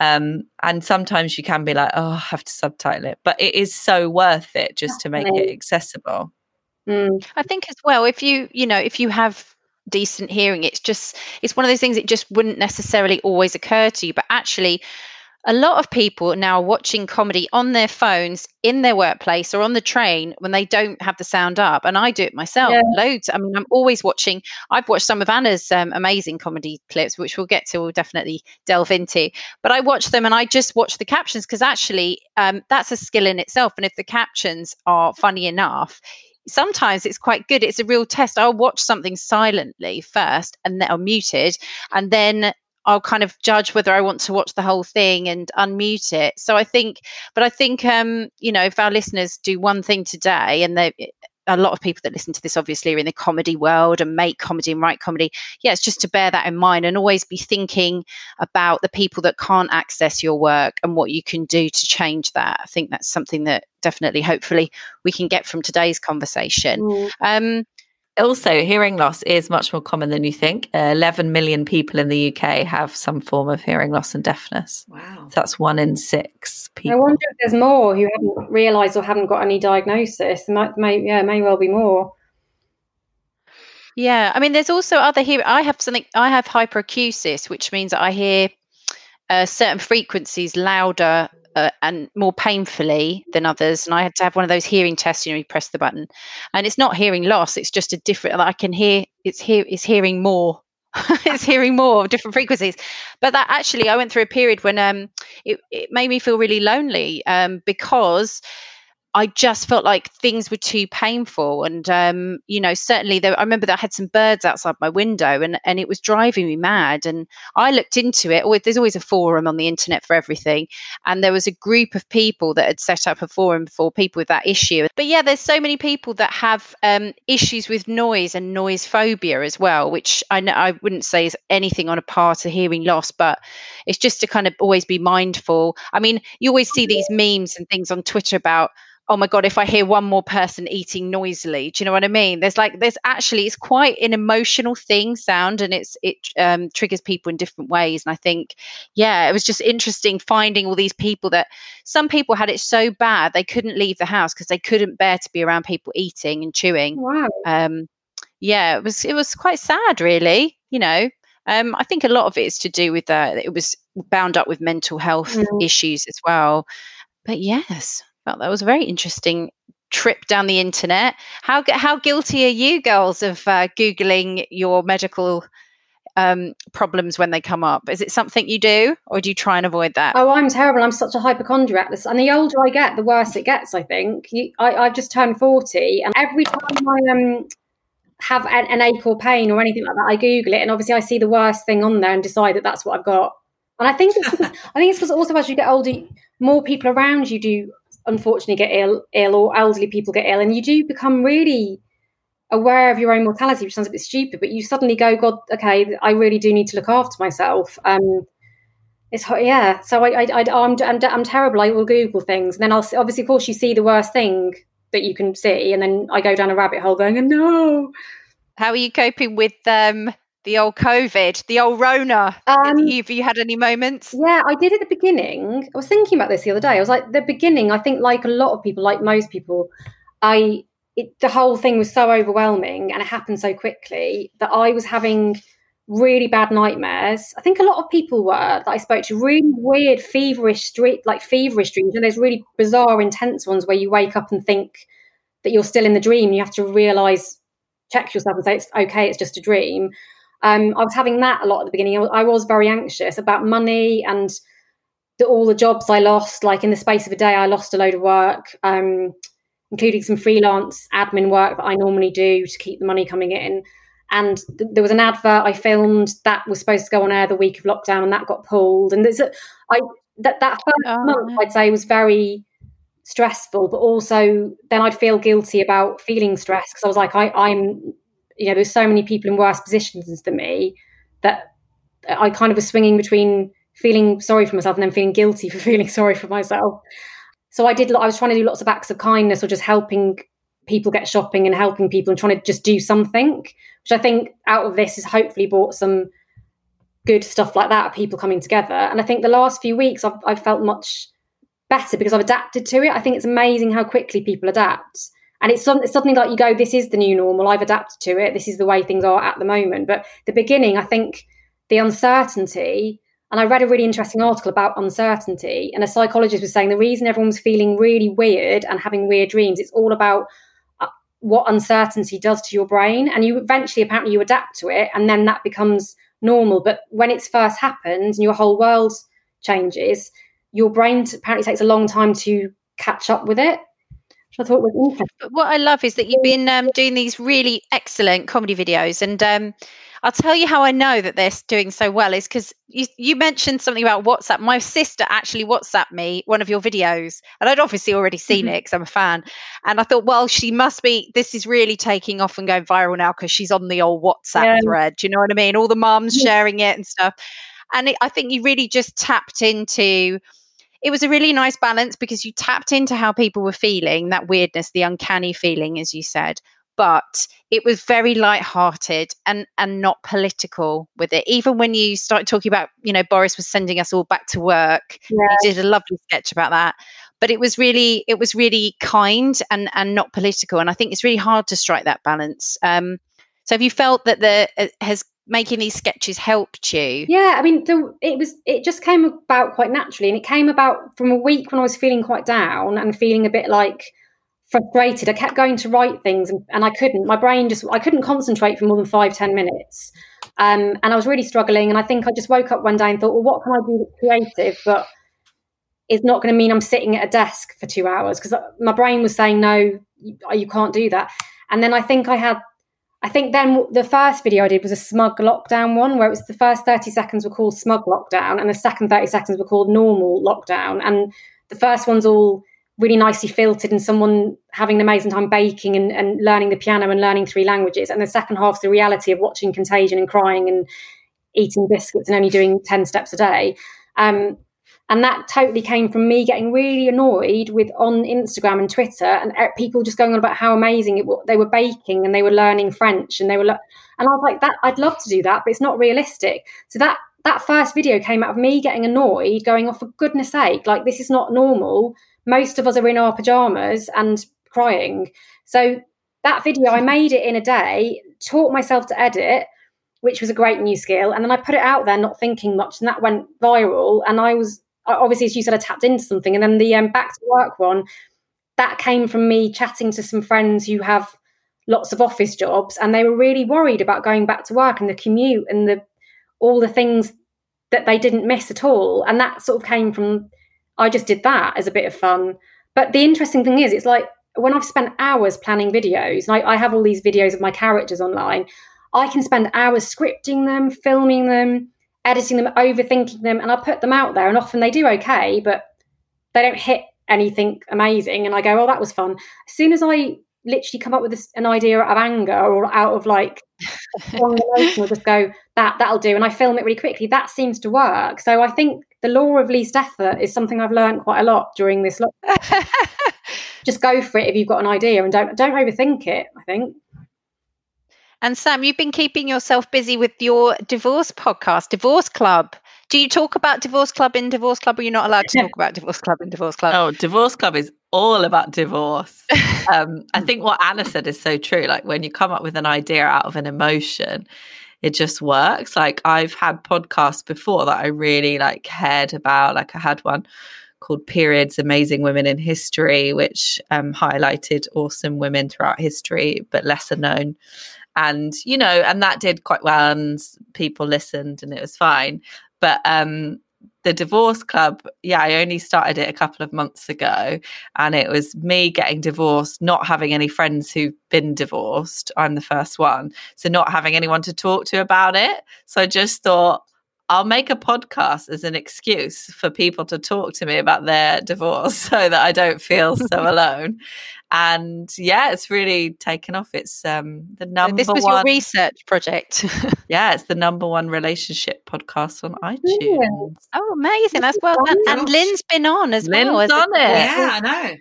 Um, and sometimes you can be like, oh, I have to subtitle it. But it is so worth it just to make it accessible. Mm. I think as well, if you, you know, if you have decent hearing, it's just, it's one of those things it just wouldn't necessarily always occur to you. But actually, a lot of people now are watching comedy on their phones in their workplace or on the train when they don't have the sound up and i do it myself yeah. loads i mean i'm always watching i've watched some of anna's um, amazing comedy clips which we'll get to we'll definitely delve into but i watch them and i just watch the captions because actually um, that's a skill in itself and if the captions are funny enough sometimes it's quite good. It's a real test. I'll watch something silently first and then I'm muted, and then I'll kind of judge whether I want to watch the whole thing and unmute it. So I think, but I think, um, you know, if our listeners do one thing today and they a lot of people that listen to this obviously are in the comedy world and make comedy and write comedy. Yeah, it's just to bear that in mind and always be thinking about the people that can't access your work and what you can do to change that. I think that's something that definitely, hopefully, we can get from today's conversation. Mm. Um, also, hearing loss is much more common than you think. Uh, 11 million people in the UK have some form of hearing loss and deafness. Wow. So that's one in six people. I wonder if there's more who haven't realised or haven't got any diagnosis. There might, may, yeah, may well be more. Yeah, I mean, there's also other hearing. I have something. I have hyperacusis, which means I hear uh, certain frequencies louder uh, and more painfully than others. And I had to have one of those hearing tests. You know, you press the button, and it's not hearing loss. It's just a different. I can hear. It's hear. It's hearing more. (laughs) it's hearing more of different frequencies. But that actually, I went through a period when um, it, it made me feel really lonely um, because I just felt like things were too painful. And, um, you know, certainly there, I remember that I had some birds outside my window and, and it was driving me mad. And I looked into it. There's always a forum on the internet for everything. And there was a group of people that had set up a forum for people with that issue. But yeah, there's so many people that have um, issues with noise and noise phobia as well, which I know I wouldn't say is anything on a par to hearing loss, but it's just to kind of always be mindful. I mean, you always see these memes and things on Twitter about, oh my god if i hear one more person eating noisily do you know what i mean there's like there's actually it's quite an emotional thing sound and it's it um, triggers people in different ways and i think yeah it was just interesting finding all these people that some people had it so bad they couldn't leave the house because they couldn't bear to be around people eating and chewing wow um yeah it was it was quite sad really you know um, I think a lot of it is to do with that. Uh, it was bound up with mental health mm. issues as well. But yes, well, that was a very interesting trip down the internet. How how guilty are you girls of uh, googling your medical um, problems when they come up? Is it something you do, or do you try and avoid that? Oh, I'm terrible. I'm such a hypochondriac. And the older I get, the worse it gets. I think you, I, I've just turned forty, and every time I um have an, an ache or pain or anything like that, I Google it, and obviously I see the worst thing on there and decide that that's what I've got. And I think it's, (laughs) I think it's because also as you get older, more people around you do unfortunately get ill, ill or elderly people get ill, and you do become really aware of your own mortality, which sounds a bit stupid, but you suddenly go, God, okay, I really do need to look after myself. Um, it's yeah. So I, I, I am I'm, I'm terrible. I will Google things, and then I'll obviously, of course, you see the worst thing that you can see, and then I go down a rabbit hole going, no. How are you coping with um, the old COVID, the old Rona. Um, have, you, had any moments? Yeah, I did at the beginning. I was thinking about this the other day. I was like, the beginning, I think, like a lot of people, like most people, I it, the whole thing was so overwhelming and it happened so quickly that I was having really bad nightmares. I think a lot of people were that I spoke to really weird, feverish street, like feverish dreams. And there's really bizarre, intense ones where you wake up and think that you're still in the dream. You have to realize, check yourself and say it's okay, it's just a dream. Um, I was having that a lot at the beginning. I was, very anxious about money and the, all the jobs I lost. Like in the space of a day, I lost a load of work, um, including some freelance admin work that I normally do to keep the money coming in. And th- there was an advert I filmed that was supposed to go on air the week of lockdown, and that got pulled. And there's a, I that that first oh, month I'd say was very stressful, but also then I'd feel guilty about feeling stressed because I was like, I, I'm you know, there's so many people in worse positions than me that I kind of was swinging between feeling sorry for myself and then feeling guilty (laughs) for feeling sorry for myself. So I did. I was trying to do lots of acts of kindness or just helping people get shopping and helping people and trying to just do something, which I think out of this has hopefully brought some good stuff like that. People coming together, and I think the last few weeks I've, I've felt much better because I've adapted to it. I think it's amazing how quickly people adapt and it's, it's something like you go this is the new normal. I've adapted to it. This is the way things are at the moment. But the beginning i think the uncertainty and i read a really interesting article about uncertainty and a psychologist was saying the reason everyone's feeling really weird and having weird dreams it's all about uh, what uncertainty does to your brain. And you eventually apparently you adapt to it and then that becomes normal. But when it's first happened and your whole world changes your brain apparently takes a long time to catch up with it I thought was interesting. But what I love is that you've been um, doing these really excellent comedy videos, and um, I'll tell you how I know that they're doing so well is because you, you mentioned something about WhatsApp. My sister actually WhatsApped me one of your videos, and I'd obviously already seen Mm-hmm. it because I'm a fan. And I thought, well, she must be. This is really taking off and going viral now because she's on the old WhatsApp Yeah. thread. Do you know what I mean? All the moms Yeah. sharing it and stuff. And it, I think you really just tapped into. It was a really nice balance because you tapped into how people were feeling, that weirdness, the uncanny feeling, as you said, but it was very light-hearted and and not political with it even when you started talking about you know boris was sending us all back to work Yeah. you did a lovely sketch about that but it was really it was really kind and and not political and i think it's really hard to strike that balance um so have you felt that the uh, has making these sketches helped you Yeah, I mean, the, it was it just came about quite naturally, and it came about from a week when I was feeling quite down and feeling a bit like frustrated. I kept going to write things, and, and I couldn't. My brain just I couldn't concentrate for more than five ten minutes, um, and I was really struggling. And I think I just woke up one day and thought, well, what can I do that's creative, but it's not going to mean I'm sitting at a desk for two hours because my brain was saying no, you, you can't do that. And then I think I had I think then the first video I did was a smug lockdown one, where it was the first 30 seconds were called smug lockdown, and the second 30 seconds were called normal lockdown. And the first one's all really nicely filtered and someone having an amazing time baking and, and learning the piano and learning three languages. And the second half's the reality of watching Contagion and crying and eating biscuits and only doing 10 steps a day. Um, and that totally came from me getting really annoyed with on Instagram and Twitter and uh, people just going on about how amazing it. They were baking and they were learning French and they were, and I was like, that I'd love to do that, but it's not realistic. So that that first video came out of me getting annoyed, going, "Oh, for goodness sake, like this is not normal." Most of us are in our pajamas and crying. So that video, I made it in a day, taught myself to edit, which was a great new skill, and then I put it out there, not thinking much, and that went viral. And I was obviously, as you said, I tapped into something, and then the um, back to work one that came from me chatting to some friends who have lots of office jobs, and they were really worried about going back to work and the commute and the all the things that they didn't miss at all. And that sort of came from I just did that as a bit of fun. But the interesting thing is, it's like when I've spent hours planning videos, and I, I have all these videos of my characters online, I can spend hours scripting them, filming them, editing them, overthinking them, and I put them out there. And often they do okay, but they don't hit anything amazing. And I go, oh, that was fun. As soon as I literally come up with this, an idea out of anger or out of like (laughs) strong emotion, I'll just go, that, that'll do. And I film it really quickly. That seems to work. So I think the law of least effort is something I've learned quite a lot during this. Lo- (laughs) just go for it if you've got an idea and don't don't overthink it. I think. And sam you've been keeping yourself busy with your divorce podcast divorce club do you talk about divorce club in divorce club or you're not allowed to talk about divorce club in divorce club Oh, Divorce Club is all about divorce. (laughs) um, I think what Anna said is so true. Like when you come up with an idea out of an emotion, it just works. Like I've had podcasts before that I really like cared about. Like I had one called Periods Amazing Women in History, which um, highlighted awesome women throughout history, but lesser known. And, you know, and that did quite well and people listened and it was fine. But um, the divorce club, yeah, I only started it a couple of months ago. And it was me getting divorced, not having any friends who've been divorced. I'm the first one. So not having anyone to talk to about it. So I just thought, I'll make a podcast as an excuse for people to talk to me about their divorce (laughs) so that I don't feel so (laughs) alone. And yeah, it's really taken off. It's um the number this was one your research project (laughs) yeah, it's the number one relationship podcast on iTunes. oh amazing that's well done and lynne's been on as well Lynne's as a- on it. Yeah, I know.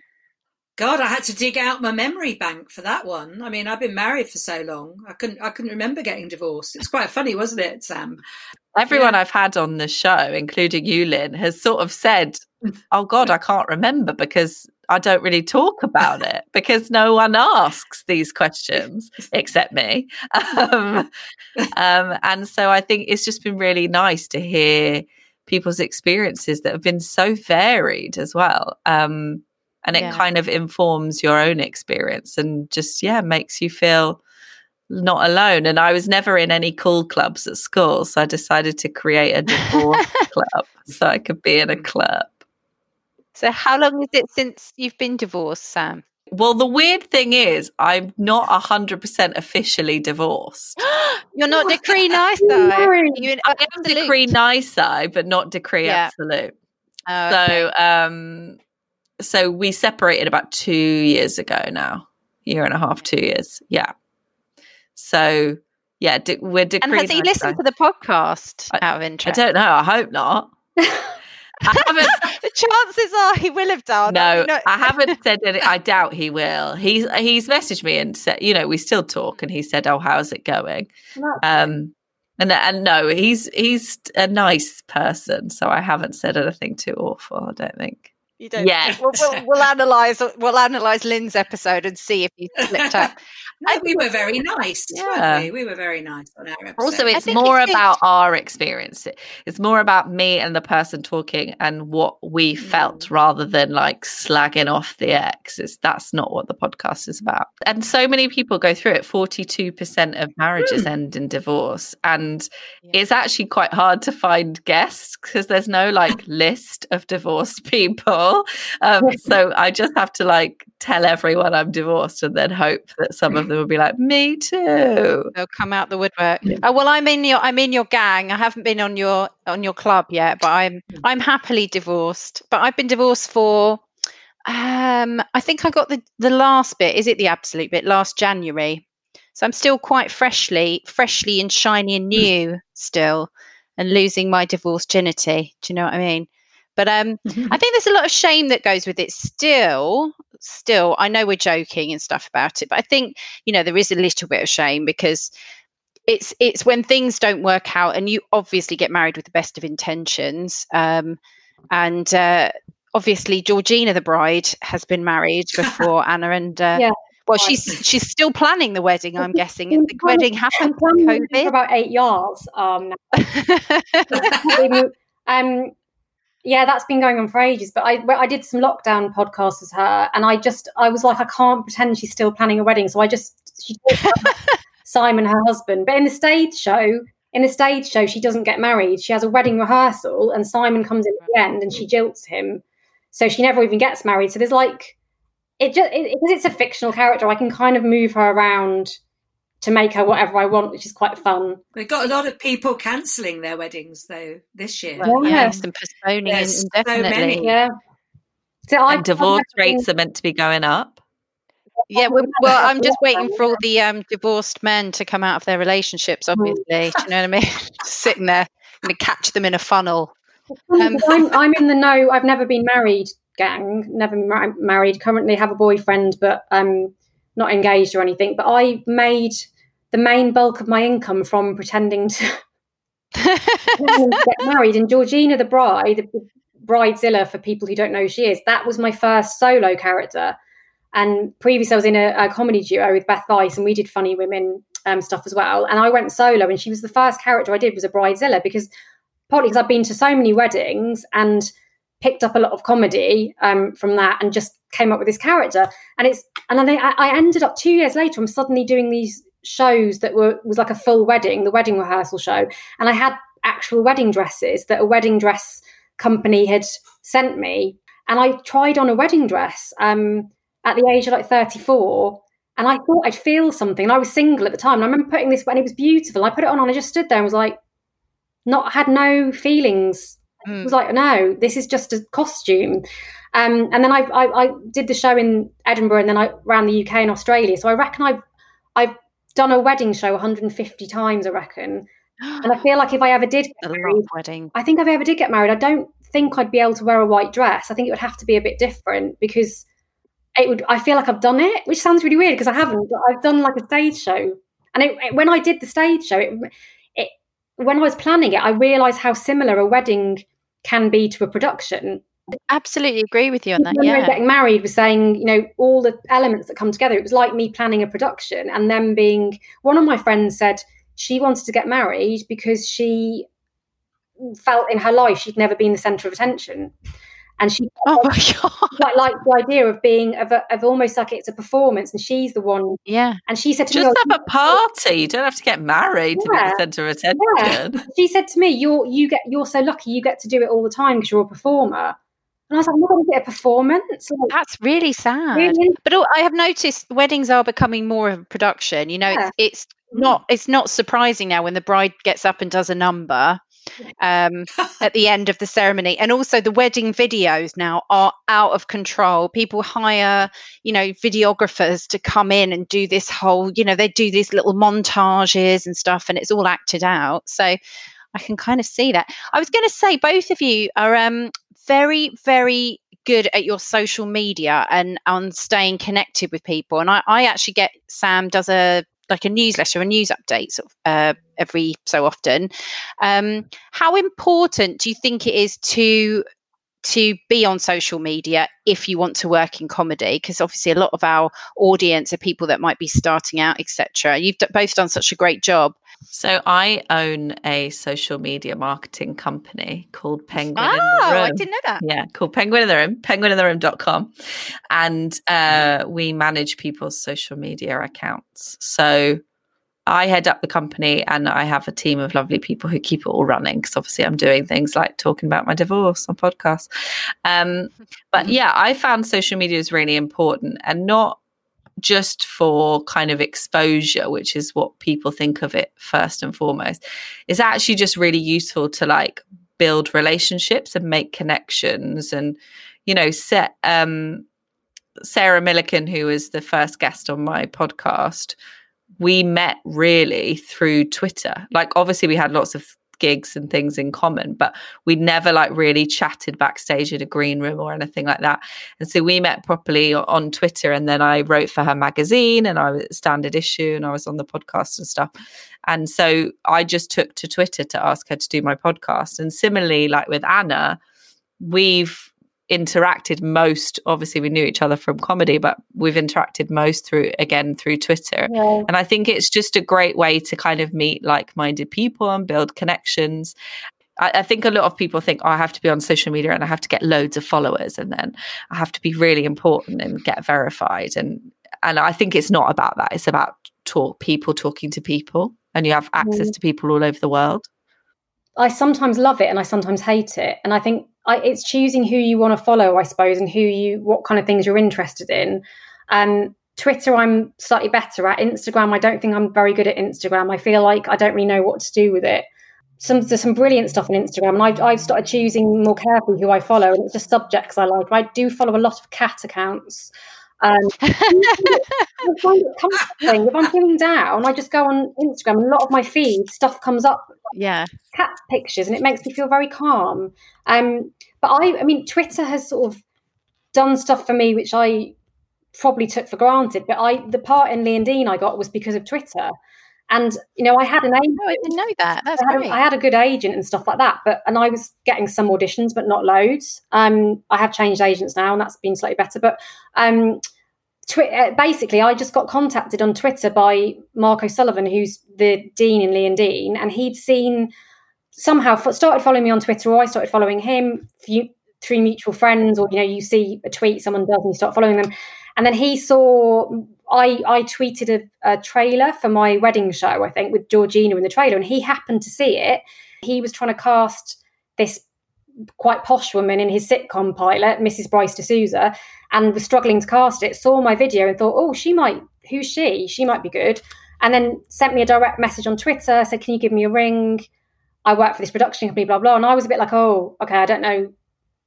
God, I had to dig out my memory bank for that one. I mean, I've been married for so long, I couldn't, I couldn't remember getting divorced. It's quite funny, wasn't it, Sam? Everyone Yeah. I've had on the show, including you, Lynne, has sort of said, Oh God, I can't remember because I don't really talk about it because no one asks these questions except me. (laughs) Um, um, and so I think it's just been really nice to hear people's experiences that have been so varied as well. Um, and it Yeah. kind of informs your own experience and just, yeah, makes you feel not alone. And I was never in any cool clubs at school. So I decided to create a divorce (laughs) club so I could be in a club. so how long is it since you've been divorced sam Well, the weird thing is, I'm not hundred percent officially divorced. (gasps) You're not (laughs) decree nisi You I am decree nisi, but not decree Yeah. absolute. Oh, okay. So, um, so we separated about two years ago now, year and a half, two years. Yeah. So, yeah, de- we're and decree. has he listened to the podcast out of interest? I don't know. I hope not. (laughs) I haven't. the chances are he will have done. no, know- I haven't (laughs) said any. I doubt he will. He's he's messaged me and said, you know, we still talk, and he said, "Oh, how's it going?" Um, and and no, he's he's a nice person, so I haven't said anything too awful. I don't think. You don't. Yeah. (laughs) We'll, we'll, we'll analyze. We'll analyze Lynne's episode and see if he slipped up. (laughs) No, we were very nice, Yeah. weren't we? We were very nice on our episode. Also, it's more it's good. about our experience. It's more about me and the person talking and what we hmm. felt rather than like slagging off the ex. It's, that's not what the podcast is about. And so many people go through it. 42% of marriages hmm. end in divorce. And Yeah. it's actually quite hard to find guests because there's no like list of divorced (laughs) people. Um, so I just have to like tell everyone I'm divorced and then hope that some of them will be like, me too. They'll come out the woodwork. Oh well, I'm in your I'm in your gang. I haven't been on your on your club yet, but I'm I'm happily divorced. But I've been divorced for um I think I got the the last bit. Is it the absolute bit? Last January. So I'm still quite freshly freshly and shiny and new still, and losing my divorce virginity. Do you know what I mean? But um, I think there's a lot of shame that goes with it still. Still, I know we're joking and stuff about it, but I think you know there is a little bit of shame because it's it's when things don't work out and you obviously get married with the best of intentions um, and uh, obviously georgina the bride has been married before (laughs) anna and uh, Yeah. well she's she's still planning the wedding i'm guessing and the wedding happened I'm with planning for about eight yards. Um, (laughs) um, yeah, that's been going on for ages. But I, I did some lockdown podcasts with her, and I just, I was like, I can't pretend she's still planning a wedding. So I just, she (laughs) Simon, her husband. But in the stage show, in the stage show, she doesn't get married. She has a wedding rehearsal, and Simon comes in at the end, and she jilts him. So she never even gets married. So there's like, it just it, because it's a fictional character, I can kind of move her around to make her whatever I want, which is quite fun. We've got a lot of people cancelling their weddings though this year. Well, Yeah. yes and postponing There's so indefinitely many. Yeah. So I And divorce rates are meant to be going up. yeah we, well i'm just waiting for all the um, divorced men to come out of their relationships Mm. obviously do you know what i mean (laughs) sitting there going to catch them in a funnel Um, I'm, I'm in the no. I've never been married. Gang, never mar- married. Currently have a boyfriend, but um, not engaged or anything. But I made the main bulk of my income from pretending to, pretending to get (laughs) married. And Georgina, the bride, the bridezilla for people who don't know who she is, that was my first solo character. And previously, I was in a, a comedy duo with Beth Weiss, and we did funny women um, stuff as well. And I went solo, and she was the first character I did was a bridezilla because partly because I've been to so many weddings and picked up a lot of comedy um, from that, and just came up with this character. And it's and then I, I ended up two years later. I'm suddenly doing these shows that were was like a full wedding, the wedding rehearsal show, and I had actual wedding dresses that a wedding dress company had sent me, and I tried on a wedding dress um, at the age of like 34. And I thought I'd feel something. And I was single at the time. And I remember putting this, and it was beautiful. I put it on, and I just stood there and was like, not had no feelings. Mm. It was like, no, this is just a costume. Um, and then I, I, I did the show in Edinburgh, and then I ran the UK and Australia. So I reckon I've I've done a wedding show 150 times. I reckon, (gasps) and I feel like if I ever did a get married, wedding I think if I ever did get married, I don't think I'd be able to wear a white dress. I think it would have to be a bit different because it would. I feel like I've done it, which sounds really weird because I haven't. But I've done like a stage show, and it, it- when I did the stage show, it when I was planning it, I realised how similar a wedding can be to a production. absolutely agree with you on that When yeah getting married was saying, you know, all the elements that come together. It was like me planning a production and then being. One of my friends said she wanted to get married because she felt in her life she'd never been the centre of attention, and she (laughs) oh my god quite liked the idea of being of, a, of almost like it's a performance, and she's the one. yeah And she said to me, Just "Oh, have a party. You don't have to get married to be Yeah. the centre of attention. she said to me, "You're you get you're so lucky. You get to do it all the time because you're a performer." And I was like, I'm not going to get a performance. Like, That's really sad. really? But I have noticed weddings are becoming more of a production. You know, Yeah. it's, it's not it's not surprising now when the bride gets up and does a number um, at the end of the ceremony, and also the wedding videos now are out of control. People hire, you know, videographers to come in and do this whole, you know, they do these little montages and stuff, and it's all acted out. So I can kind of see that. I was going to say both of you are um, very, very good at your social media and on staying connected with people. And I, I actually get Sam does a like a newsletter, a news update sort of, uh, every so often. Um, how important do you think it is to to be on social media if you want to work in comedy? Because obviously, a lot of our audience are people that might be starting out, etc. You've d- both done such a great job. So I own a social media marketing company called Penguin in the Oh. I didn't know that. Yeah, called Penguin in the Room, penguinintheroom.com. And uh, we manage people's social media accounts. So I head up the company and I have a team of lovely people who keep it all running because obviously I'm doing things like talking about my divorce on podcasts. Um, but yeah, I found social media is really important and not just for kind of exposure, which is what people think of it first and foremost. It's actually just really useful to like build relationships and make connections and you know set um sarah millican who was the first guest on my podcast we met really through twitter. Like obviously we had lots of gigs and things in common but we never like really chatted backstage in a green room or anything like that. And so we met properly on twitter and then i wrote for her magazine and i was standard issue and i was on the podcast and stuff. And so I just took to Twitter to ask her to do my podcast. And similarly, like with Anna, we've interacted most, obviously, we knew each other from comedy, but we've interacted most through, again, through Twitter. Yeah. And I think it's just a great way to kind of meet like minded people and build connections. I, I think a lot of people think, oh, I have to be on social media and I have to get loads of followers and then I have to be really important and get verified. And and I think it's not about that. It's about talk people talking to people and you have access Mm. to people all over the world. I sometimes love it and I sometimes hate it. And I think I, it's choosing who you want to follow, I suppose, and who you, what kind of things you're interested in. Um, Twitter, I'm slightly better at. Instagram, I don't think I'm very good at Instagram. I feel like I don't really know what to do with it. Some there's some brilliant stuff on Instagram, and I've, I've started choosing more carefully who I follow, and it's just subjects I like. I do follow a lot of cat accounts. Um, (laughs) I find it comforting. If I'm feeling down, I just go on Instagram. and A lot of my feed stuff comes up yeah. cat pictures and it makes me feel very calm. Um, but I, I mean, Twitter has sort of done stuff for me which I probably took for granted. But I, the part in Lee and Dean I got was because of Twitter, and you know, I had an agent. Oh, I didn't know that. That's I had, great. a, I had a good agent and stuff like that, but and I was getting some auditions, but not loads. Um, I have changed agents now, and that's been slightly better. But um, twi- uh, basically, I just got contacted on Twitter by Mark O'Sullivan, who's the dean in Lee and Dean, and he'd seen somehow f- started following me on Twitter, or I started following him few, through mutual friends, or you know, you see a tweet someone does, and you start following them, and then he saw. I, I tweeted a, a trailer for my wedding show, I think, with Georgina in the trailer, and he happened to see it. He was trying to cast this quite posh woman in his sitcom pilot, Mrs. Bryce D'Souza, and was struggling to cast it. Saw my video and thought, oh, she might, who's she? She might be good. And then sent me a direct message on Twitter, said, can you give me a ring? I work for this production company, blah, blah. And I was a bit like, oh, okay, I don't know.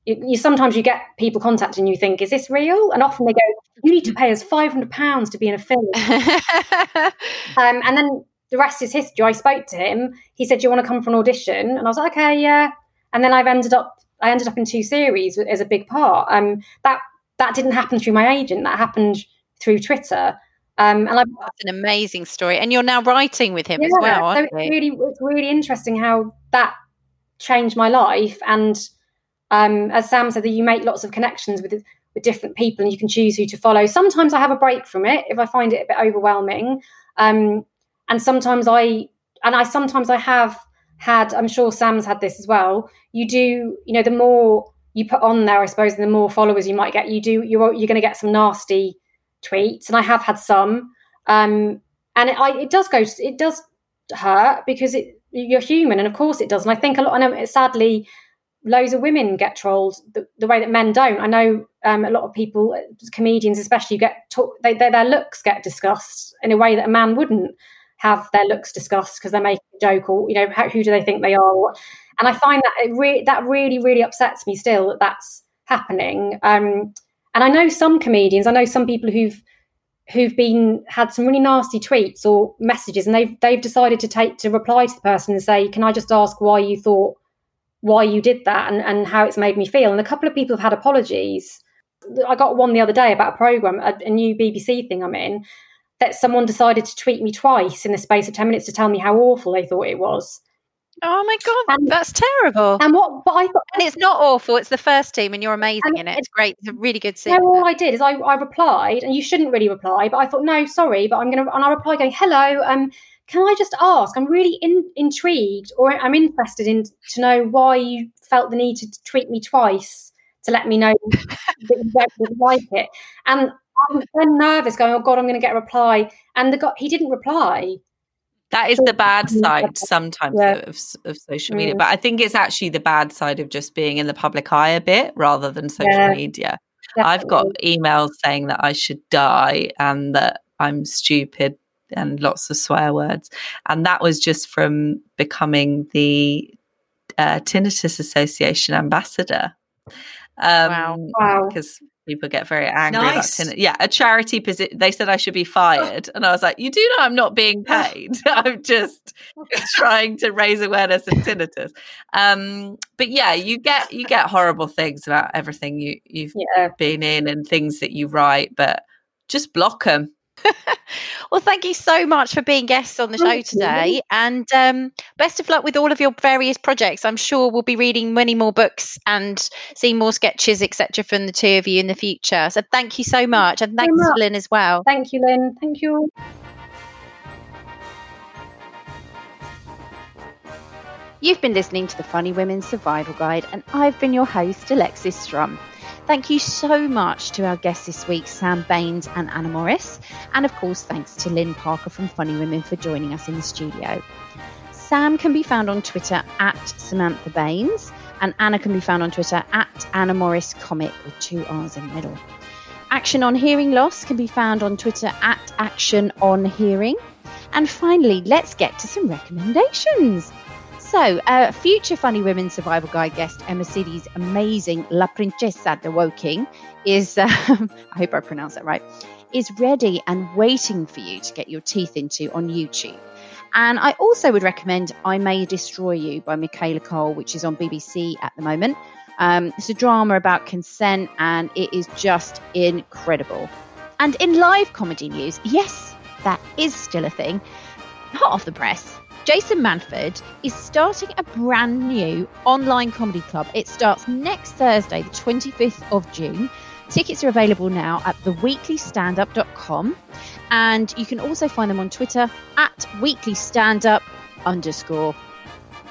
You, you sometimes you get people contacting you think, is this real? And often they go, you need to pay us £500 to be in a film. (laughs) Um, and then the rest is history. I spoke to him. He said, "Do you want to come for an audition?" And I was like, "Okay, yeah." And then I've ended up, I ended up in two series as a big part. Um, that that didn't happen through my agent. That happened through Twitter. Um, and I, That's an amazing story. And you're now writing with him as well, so it's really, it's really interesting how that changed my life. And um, as Sam said, that you make lots of connections with with different people, and you can choose who to follow. Sometimes I have a break from it if I find it a bit overwhelming, um, and sometimes I and I sometimes I have had. I'm sure Sam's had this as well. You do, you know, the more you put on there, I suppose, and the more followers you might get. You do, you're you're going to get some nasty tweets, and I have had some. Um, and it, I, it does go, it does hurt because it you're human, and of course it does. And I think a lot. And um, sadly, loads of women get trolled the, the way that men don't. I know um, a lot of people, comedians especially, get talk, they, they, their looks get discussed in a way that a man wouldn't have their looks discussed because they're making a joke or you know how, who do they think they are. And I find that it re- that really really upsets me still that that's happening. Um, and I know some comedians, I know some people who've who've been had some really nasty tweets or messages and they've they've decided to take to reply to the person and say can i just ask why you thought why you did that and, and how it's made me feel and a couple of people have had apologies i got one the other day about a program a, a new bbc thing i'm in that someone decided to tweet me twice in the space of 10 minutes to tell me how awful they thought it was Oh my god, And- that's terrible. and what but i thought and it's not awful. It's the first team, and you're amazing in it. it- It's great. It's a really good No, all I did is I, I replied, and you shouldn't really reply, but I thought, no, sorry, but I'm going to, and I replied going, hello, um, can I just ask? I'm really in, intrigued, or I'm interested in to know why you felt the need to tweet me twice to let me know (laughs) that you don't like it. And I'm then nervous, going, oh God, I'm going to get a reply. And the guy, he didn't reply. That is the bad side sometimes Yeah. of, of social media, Mm. but I think it's actually the bad side of just being in the public eye a bit rather than social Yeah. media. I've got emails saying that I should die and that I'm stupid and lots of swear words. And that was just from becoming the uh, Tinnitus Association ambassador. Um, Wow. Wow. Because people get very angry Nice. about tinnitus. Yeah, a charity position. They said I should be fired. And I was like, you do know I'm not being (laughs) paid. (laughs) I'm just trying to raise awareness of tinnitus. Um, but yeah, you get you get horrible things about everything you you've Yeah. been in and things that you write, but just block them. Well, thank you so much for being guests on the show Thank you. today, and um, best of luck with all of your various projects. I'm sure we'll be reading many more books and seeing more sketches, etc., from the two of you in the future. So thank you so much, and thanks much. Lynne as well. Thank you, Lynne. Thank you. You've been listening to the Funny Women Survival Guide, and I've been your host, Alexis Strum. Thank you so much to our guests this week, Sam Baines and Anna Morris. And of course, thanks to Lynne Parker from Funny Women for joining us in the studio. Sam can be found on Twitter at Samantha Baines, and Anna can be found on Twitter at Anna Morris Comic with two R's in the middle. Action on Hearing Loss can be found on Twitter at Action on Hearing. And finally, let's get to some recommendations. So, uh, future Funny Women Survival Guide guest Emma Sidi's amazing La Princesa de Woking is, uh, (laughs) I hope I pronounced that right, is ready and waiting for you to get your teeth into on YouTube. And I also would recommend I May Destroy You by Michaela Coel, which is on BBC at the moment. Um, it's a drama about consent and it is just incredible. And in live comedy news, yes, that is still a thing. Hot off the press, Jason Manford is starting a brand new online comedy club. It starts next Thursday, the 25th of June. Tickets are available now at theweeklystandup.com and you can also find them on Twitter at weeklystandup underscore.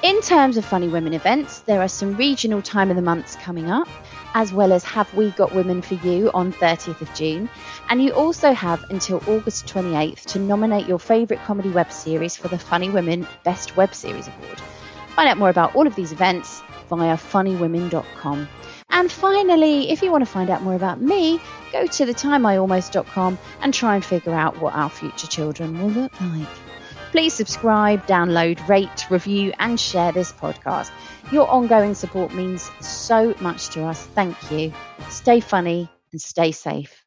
In terms of Funny Women events, there are some regional time of the months coming up, as well as Have We Got Women for You on 30th of June. And you also have until August 28th to nominate your favourite comedy web series for the Funny Women Best Web Series Award. Find out more about all of these events via funnywomen.com. And finally, if you want to find out more about me, go to thetimeIalmost.com and try and figure out what our future children will look like. Please subscribe, download, rate, review, and share this podcast. Your ongoing support means so much to us. Thank you. Stay funny and stay safe.